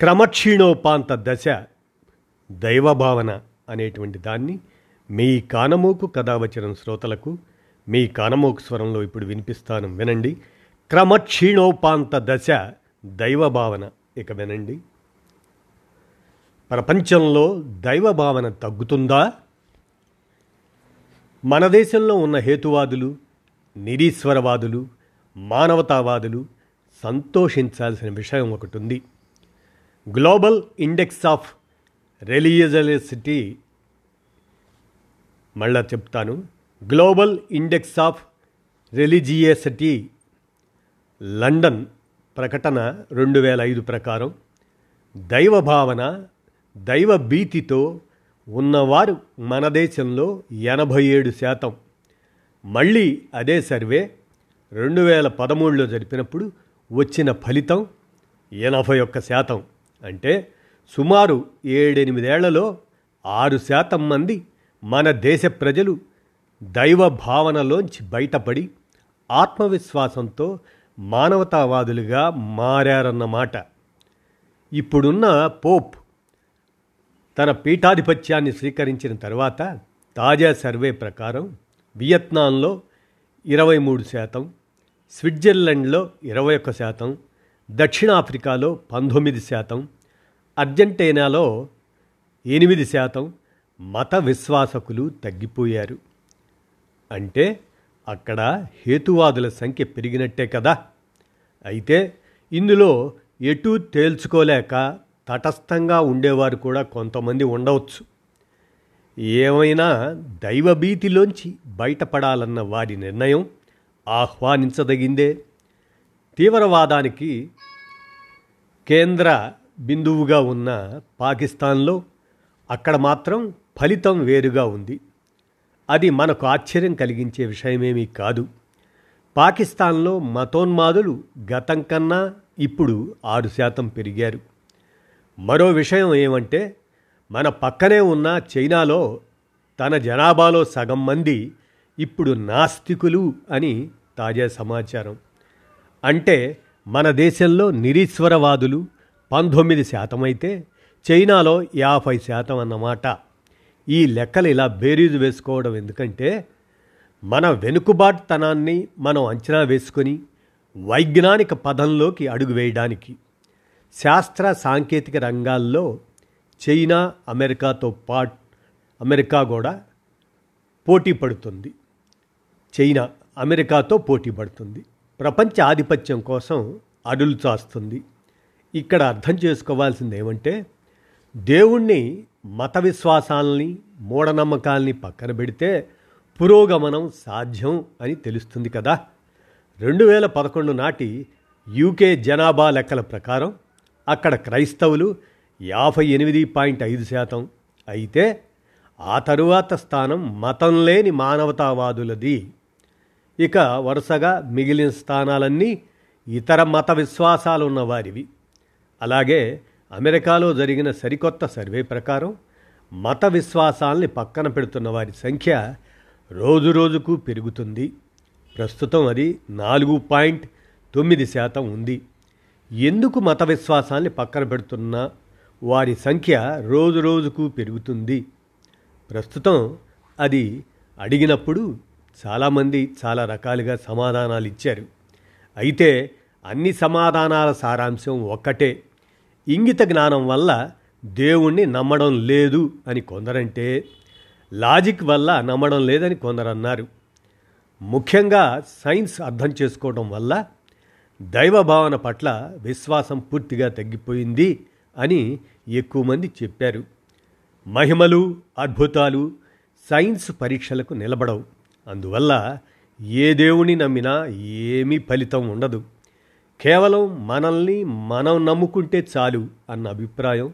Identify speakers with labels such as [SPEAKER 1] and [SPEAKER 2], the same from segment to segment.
[SPEAKER 1] క్రమక్షీణోపాంత దశ దైవభావన అనేటువంటి దాన్ని మీ కానమోకు కథావచనం శ్రోతలకు మీ కానమోకు స్వరంలో ఇప్పుడు వినిపిస్తాను వినండి. క్రమక్షీణోపాంత దశ దైవభావన. ఇక వినండి. ప్రపంచంలో దైవభావన తగ్గుతుందా? మన దేశంలో ఉన్న హేతువాదులు నిరీశ్వరవాదులు మానవతావాదులు సంతోషించాల్సిన విషయం ఒకటి ఉంది గ్లోబల్ ఇండెక్స్ ఆఫ్ రెలిజియసిటీ మళ్ళా చెప్తాను. Global index of religiosity. London ప్రకటన రెండు వేల ఐదు ప్రకారం దైవ భావన దైవ భీతితో ఉన్నవారు మన దేశంలో ఎనభై ఏడు శాతం. మళ్ళీ అదే సర్వే రెండు వేల పదమూడులో జరిపినప్పుడు వచ్చిన ఫలితం ఎనభై ఒక్క శాతం. అంటే సుమారు ఏడెనిమిదేళ్ళలో ఆరు శాతం మంది మన దేశ ప్రజలు దైవ భావనలోంచి బయటపడి ఆత్మవిశ్వాసంతో మానవతావాదులుగా మారారన్నమాట. ఇప్పుడున్న పోప్ తన పీఠాధిపత్యాన్ని స్వీకరించిన తర్వాత తాజా సర్వే ప్రకారం వియత్నాంలో ఇరవై మూడు శాతం స్విట్జర్లాండ్లో ఇరవై ఒక్క శాతం దక్షిణాఫ్రికాలో పంతొమ్మిది శాతం అర్జెంటీనాలో ఎనిమిది శాతం మత విశ్వాసకులు తగ్గిపోయారు. అంటే అక్కడ హేతువాదుల సంఖ్య పెరిగినట్టే కదా. అయితే ఇందులో ఎటూ తేల్చుకోలేక తటస్థంగా ఉండేవారు కూడా కొంతమంది ఉండవచ్చు. ఏమైనా దైవభీతిలోంచి బయటపడాలన్న వారి నిర్ణయం ఆహ్వానించదగిందే. తీవ్రవాదానికి కేంద్ర బిందువుగా ఉన్న పాకిస్తాన్లో అక్కడ మాత్రం ఫలితం వేరుగా ఉంది. అది మనకు ఆశ్చర్యం కలిగించే విషయమేమీ కాదు. పాకిస్తాన్లో మతోన్మాదులు గతం కన్నా ఇప్పుడు ఆరు శాతం పెరిగారు. మరో విషయం ఏమంటే మన పక్కనే ఉన్న చైనాలో తన జనాభాలో సగం మంది ఇప్పుడు నాస్తికులు అని తాజా సమాచారం. అంటే మన దేశంలో నిరీశ్వరవాదులు పంతొమ్మిది శాతం అయితే చైనాలో యాభై శాతం అన్నమాట. ఈ లెక్కలు ఇలా బేరీజు వేసుకోవడం ఎందుకంటే మన వెనుకబాటుతనాన్ని మనం అంచనా వేసుకొని వైజ్ఞానిక పదంలోకి అడుగు వేయడానికి శాస్త్ర సాంకేతిక రంగాల్లో చైనా అమెరికాతో పాటు అమెరికా కూడా పోటీ పడుతుంది. చైనా అమెరికాతో పోటీ పడుతుంది. ప్రపంచ ఆధిపత్యం కోసం అడులు చాస్తుంది. ఇక్కడ అర్థం చేసుకోవాల్సింది ఏమంటే దేవుణ్ణి మత విశ్వాసాలని మూఢనమ్మకాల్ని పక్కన పెడితే పురోగమనం సాధ్యం అని తెలుస్తుంది కదా. రెండు వేల పదకొండు నాటి యూకే జనాభా లెక్కల ప్రకారం అక్కడ క్రైస్తవులు యాభై ఎనిమిది పాయింట్ ఐదు శాతం. అయితే ఆ తరువాత స్థానం మతం లేని మానవతావాదులది. ఇక వరుసగా మిగిలిన స్థానాలన్నీ ఇతర మత విశ్వాసాలు ఉన్నవారివి అలాగే అమెరికాలో జరిగిన సరికొత్త సర్వే ప్రకారం మత విశ్వాసాల్ని పక్కన పెడుతున్న వారి సంఖ్య రోజు రోజుకు పెరుగుతుంది. ప్రస్తుతం అది నాలుగు పాయింట్ తొమ్మిది శాతం ఉంది. ఎందుకు మత విశ్వాసాల్ని పక్కన పెడుతున్న వారి సంఖ్య రోజు రోజుకు పెరుగుతుంది? ప్రస్తుతం అది అడిగినప్పుడు చాలామంది చాలా రకాలుగా సమాధానాలు ఇచ్చారు. అయితే అన్ని సమాధానాల సారాంశం ఒక్కటే. ఇంగిత జ్ఞానం వల్ల దేవుణ్ణి నమ్మడం లేదు అని కొందరంటే లాజిక్ వల్ల నమ్మడం లేదని కొందరన్నారు. ముఖ్యంగా సైన్స్ అర్థం చేసుకోవడం వల్ల దైవ భావన పట్ల విశ్వాసం పూర్తిగా తగ్గిపోయింది అని ఎక్కువ మంది చెప్పారు. మహిమలు అద్భుతాలు సైన్స్ పరీక్షలకు నిలబడవు. అందువల్ల ఏ దేవుని నమ్మినా ఏమీ ఫలితం ఉండదు. కేవలం మనల్ని మనం నమ్ముకుంటే చాలు అన్న అభిప్రాయం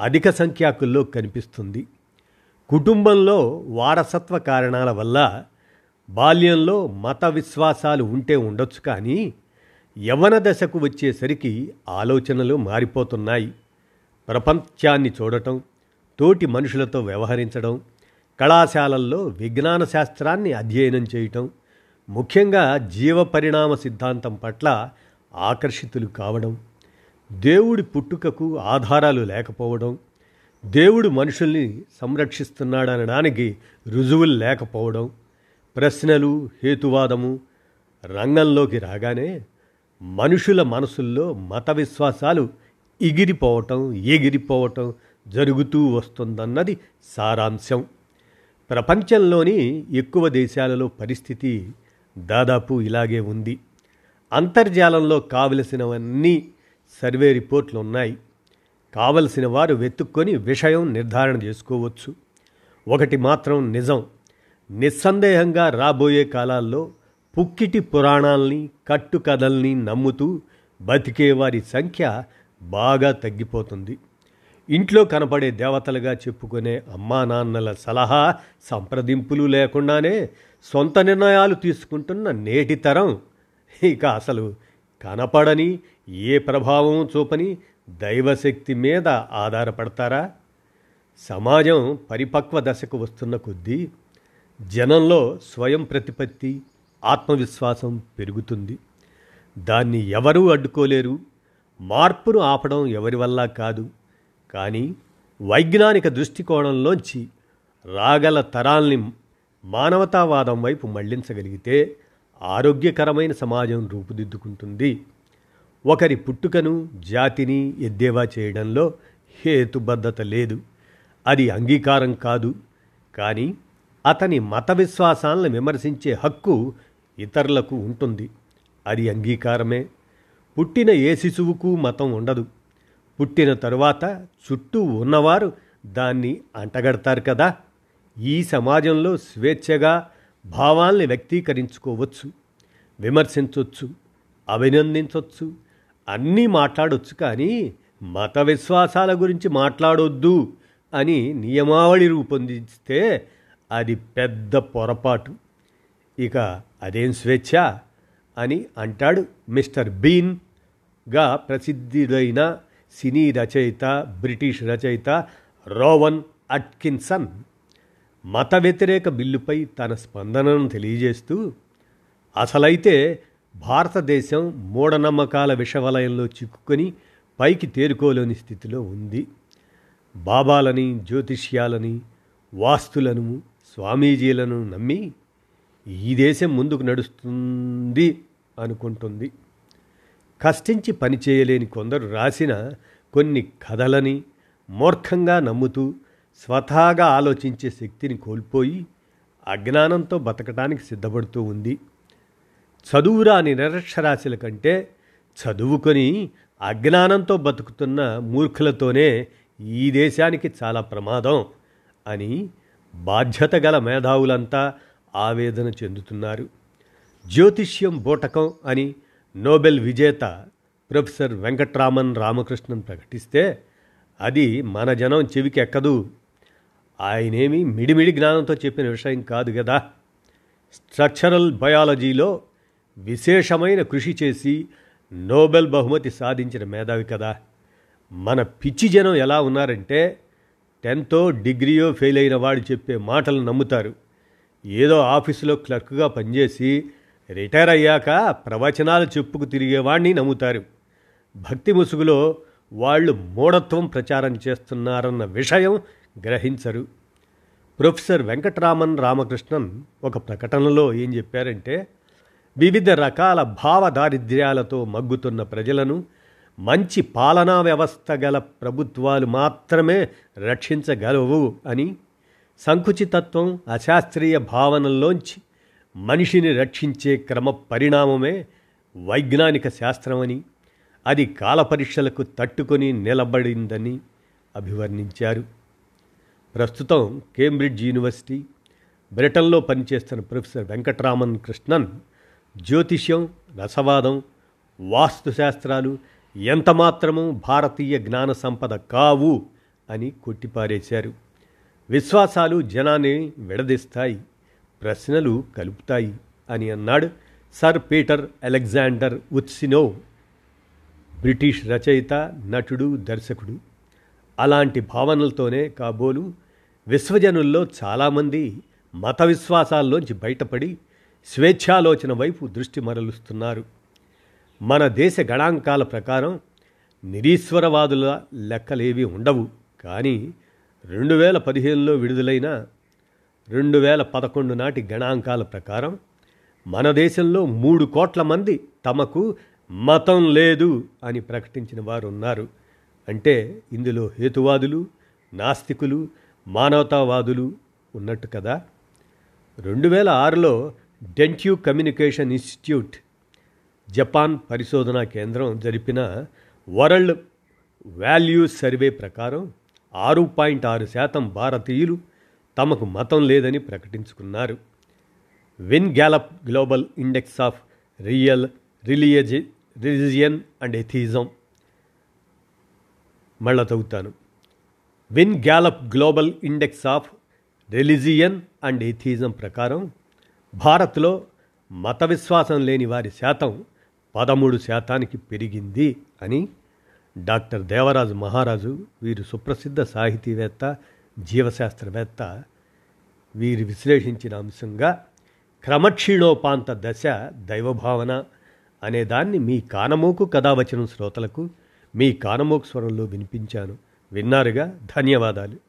[SPEAKER 1] అధిక సంఖ్యాకుల్లో కనిపిస్తుంది. కుటుంబంలో వారసత్వ కారణాల వల్ల బాల్యంలో మత విశ్వాసాలు ఉంటే ఉండొచ్చు కానీ యవ్వన దశకు వచ్చేసరికి ఆలోచనలు మారిపోతున్నాయి. ప్రపంచాన్ని చూడటం తోటి మనుషులతో వ్యవహరించడం కళాశాలల్లో విజ్ఞాన శాస్త్రాన్ని అధ్యయనం చేయటం ముఖ్యంగా జీవ పరిణామ సిద్ధాంతం పట్ల ఆకర్షితులు కావడం దేవుడి పుట్టుకకు ఆధారాలు లేకపోవడం దేవుడు మనుషుల్ని సంరక్షిస్తున్నాడనడానికి రుజువులు లేకపోవడం ప్రశ్నలు హేతువాదము రంగంలోకి రాగానే మనుషుల మనసుల్లో మత విశ్వాసాలు ఎగిరిపోవటం ఎగిరిపోవటం జరుగుతూ వస్తుందన్నది సారాంశం. ప్రపంచంలోని ఎక్కువ దేశాలలో పరిస్థితి దాదాపు ఇలాగే ఉంది. అంతర్జాలంలో కావలసినవన్నీ సర్వే రిపోర్ట్లు ఉన్నాయి. కావలసిన వారు వెతుక్కొని విషయం నిర్ధారణ చేసుకోవచ్చు. ఒకటి మాత్రం నిజం. నిస్సందేహంగా రాబోయే కాలాల్లో పుక్కిటి పురాణాల్ని కట్టుకథల్ని నమ్ముతూ బతికే వారి సంఖ్య బాగా తగ్గిపోతుంది. ఇంట్లో కనపడే దేవతలుగా చెప్పుకునే అమ్మా నాన్నల సలహా సంప్రదింపులు లేకుండానే సొంత నిర్ణయాలు తీసుకుంటున్న నేటి తరం. ఇక అసలు కనపడని ఏ ప్రభావం చూపని దైవశక్తి మీద ఆధారపడతారా? సమాజం పరిపక్వ దశకు వస్తున్న కొద్దీ జనంలో స్వయం ప్రతిపత్తి ఆత్మవిశ్వాసం పెరుగుతుంది. దాన్ని ఎవరూ అడ్డుకోలేరు. మార్పును ఆపడం ఎవరి వల్ల కాదు. కానీ వైజ్ఞానిక దృష్టికోణంలోంచి రాగల తరాల్ని మానవతావాదం వైపు మళ్ళించగలిగితే ఆరోగ్యకరమైన సమాజం రూపుదిద్దుకుంటుంది. ఒకరి పుట్టుకను జాతిని ఎద్దేవా చేయడంలో హేతుబద్ధత లేదు. అది అంగీకారం కాదు. కానీ అతని మత విశ్వాసాలను విమర్శించే హక్కు ఇతరులకు ఉంటుంది. అది అంగీకారమే. పుట్టిన ఏ శిశువుకు మతం ఉండదు. పుట్టిన తరువాత చుట్టూ ఉన్నవారు దాన్ని అంటగడతారు కదా. ఈ సమాజంలో స్వేచ్ఛగా భావాల్ని వ్యక్తీకరించుకోవచ్చు విమర్శించవచ్చు అభినందించవచ్చు అన్నీ మాట్లాడొచ్చు కానీ మత విశ్వాసాల గురించి మాట్లాడొద్దు అని నియమావళి రూపొందిస్తే అది పెద్ద పొరపాటు. ఇక అదేం స్వేచ్ఛ అని అంటాడు మిస్టర్ బీన్గా ప్రసిద్ధుడైన సినీ రచయిత బ్రిటిష్ రచయిత రోవన్ అట్కిన్సన్ మత వ్యతిరేక బిల్లుపై తన స్పందనను తెలియజేస్తూ అసలైతే భారతదేశం మూఢనమ్మకాల విషవలయంలో చిక్కుకొని పైకి తేరుకోలేని స్థితిలో ఉంది. బాబాలని జ్యోతిష్యాలని వాస్తులను స్వామీజీలను నమ్మి ఈ దేశం ముందుకు నడుస్తుంది అనుకుంటుంది. కష్టించి పనిచేయలేని కొందరు రాసిన కొన్ని కథలని మూర్ఖంగా నమ్ముతూ స్వతహాగా ఆలోచించే శక్తిని కోల్పోయి అజ్ఞానంతో బతకడానికి సిద్ధపడుతూ ఉంది. చదువురాని నిరక్షరాశుల కంటే చదువుకొని అజ్ఞానంతో బతుకుతున్న మూర్ఖులతోనే ఈ దేశానికి చాలా ప్రమాదం అని బాధ్యత గల మేధావులంతా ఆవేదన చెందుతున్నారు. జ్యోతిష్యం బూటకం అని నోబెల్ విజేత ప్రొఫెసర్ వెంకట్రామన్ రామకృష్ణన్ ప్రకటిస్తే అది మన జనం చెవికి ఎక్కదు ఆయనేమి మిడిమిడి జ్ఞానంతో చెప్పిన విషయం కాదు కదా స్ట్రక్చరల్ బయాలజీలో విశేషమైన కృషి చేసి నోబెల్ బహుమతి సాధించిన మేధావి కదా. మన పిచ్చి జనం ఎలా ఉన్నారంటే టెన్తో డిగ్రీయో ఫెయిల్ అయిన వాడు చెప్పే మాటలు నమ్ముతారు. ఏదో ఆఫీసులో క్లర్క్గా పనిచేసి రిటైర్ అయ్యాక ప్రవచనాలు చెప్పుకు తిరిగేవాణ్ణి నమ్ముతారు. భక్తి ముసుగులో వాళ్ళు మూఢత్వం ప్రచారం చేస్తున్నారన్న విషయం గ్రహించరు. ప్రొఫెసర్ వెంకటరామన్ రామకృష్ణన్ ఒక ప్రకటనలో ఏం చెప్పారంటే వివిధ రకాల భావ దారిద్ర్యాలతో మగ్గుతున్న ప్రజలను మంచి పాలనా వ్యవస్థ గల ప్రభుత్వాలు మాత్రమే రక్షించగలవు అని సంకుచితత్వం అశాస్త్రీయ భావనల్లోంచి మనిషిని రక్షించే క్రమ పరిణామమే వైజ్ఞానిక శాస్త్రమని అది కాలపరీక్షలకు తట్టుకొని నిలబడిందని అభివర్ణించారు. ప్రస్తుతం కేంబ్రిడ్జ్ యూనివర్సిటీ బ్రిటన్లో పనిచేస్తున్న ప్రొఫెసర్ వెంకట్రామన్ కృష్ణన్ జ్యోతిష్యం రసవాదం వాస్తుశాస్త్రాలు ఎంతమాత్రమూ భారతీయ జ్ఞాన సంపద కావు అని కొట్టిపారేశారు. విశ్వాసాలు జనాన్ని విడదీస్తాయి. ప్రశ్నలు కలుపుతాయి అని అన్నాడు సర్ పీటర్ అలెగ్జాండర్ ఉత్సినో బ్రిటిష్ రచయిత నటుడు దర్శకుడు. అలాంటి భావనలతోనే కాబోలు విశ్వజనుల్లో చాలామంది మత విశ్వాసాల్లోంచి బయటపడి స్వేచ్ఛాలోచన వైపు దృష్టి మరలుస్తున్నారు. మన దేశ గణాంకాల ప్రకారం నిరీశ్వరవాదుల లెక్కలేవి ఉండవు. కానీ రెండు వేల పదిహేనులో విడుదలైన రెండు వేల పదకొండు నాటి గణాంకాల ప్రకారం మన దేశంలో మూడు కోట్ల మంది తమకు మతం లేదు అని ప్రకటించిన వారు ఉన్నారు అంటే ఇందులో హేతువాదులు నాస్తికులు మానవతావాదులు ఉన్నట్టు కదా? రెండు వేల ఆరులో డెంట్యూ కమ్యూనికేషన్ ఇన్స్టిట్యూట్ జపాన్ పరిశోధనా కేంద్రం జరిపిన వరల్డ్ వాల్యూ సర్వే ప్రకారం ఆరు పాయింట్ ఆరు శాతం భారతీయులు తమకు మతం లేదని ప్రకటించుకున్నారు. Win Gallup global index of real రిలియజి religion and atheism మళ్ళా చదువుతాను Win Gallup global index of religion and atheism ప్రకారం భారత్లో మత విశ్వాసం లేని వారి శాతం పదమూడు శాతానికి పెరిగింది అని డాక్టర్ దేవరాజు మహారాజు వీరు సుప్రసిద్ధ సాహితీవేత్త జీవశాస్త్రవేత్త వీరు విశ్లేషించిన అంశంగా క్రమక్షీణోపాంత దశ దైవభావన అనే దాన్ని మీ కానమోకు కథావచనం శ్రోతలకు మీ కానమోకు స్వరంలో వినిపించాను. విన్నారుగా? ధన్యవాదాలు.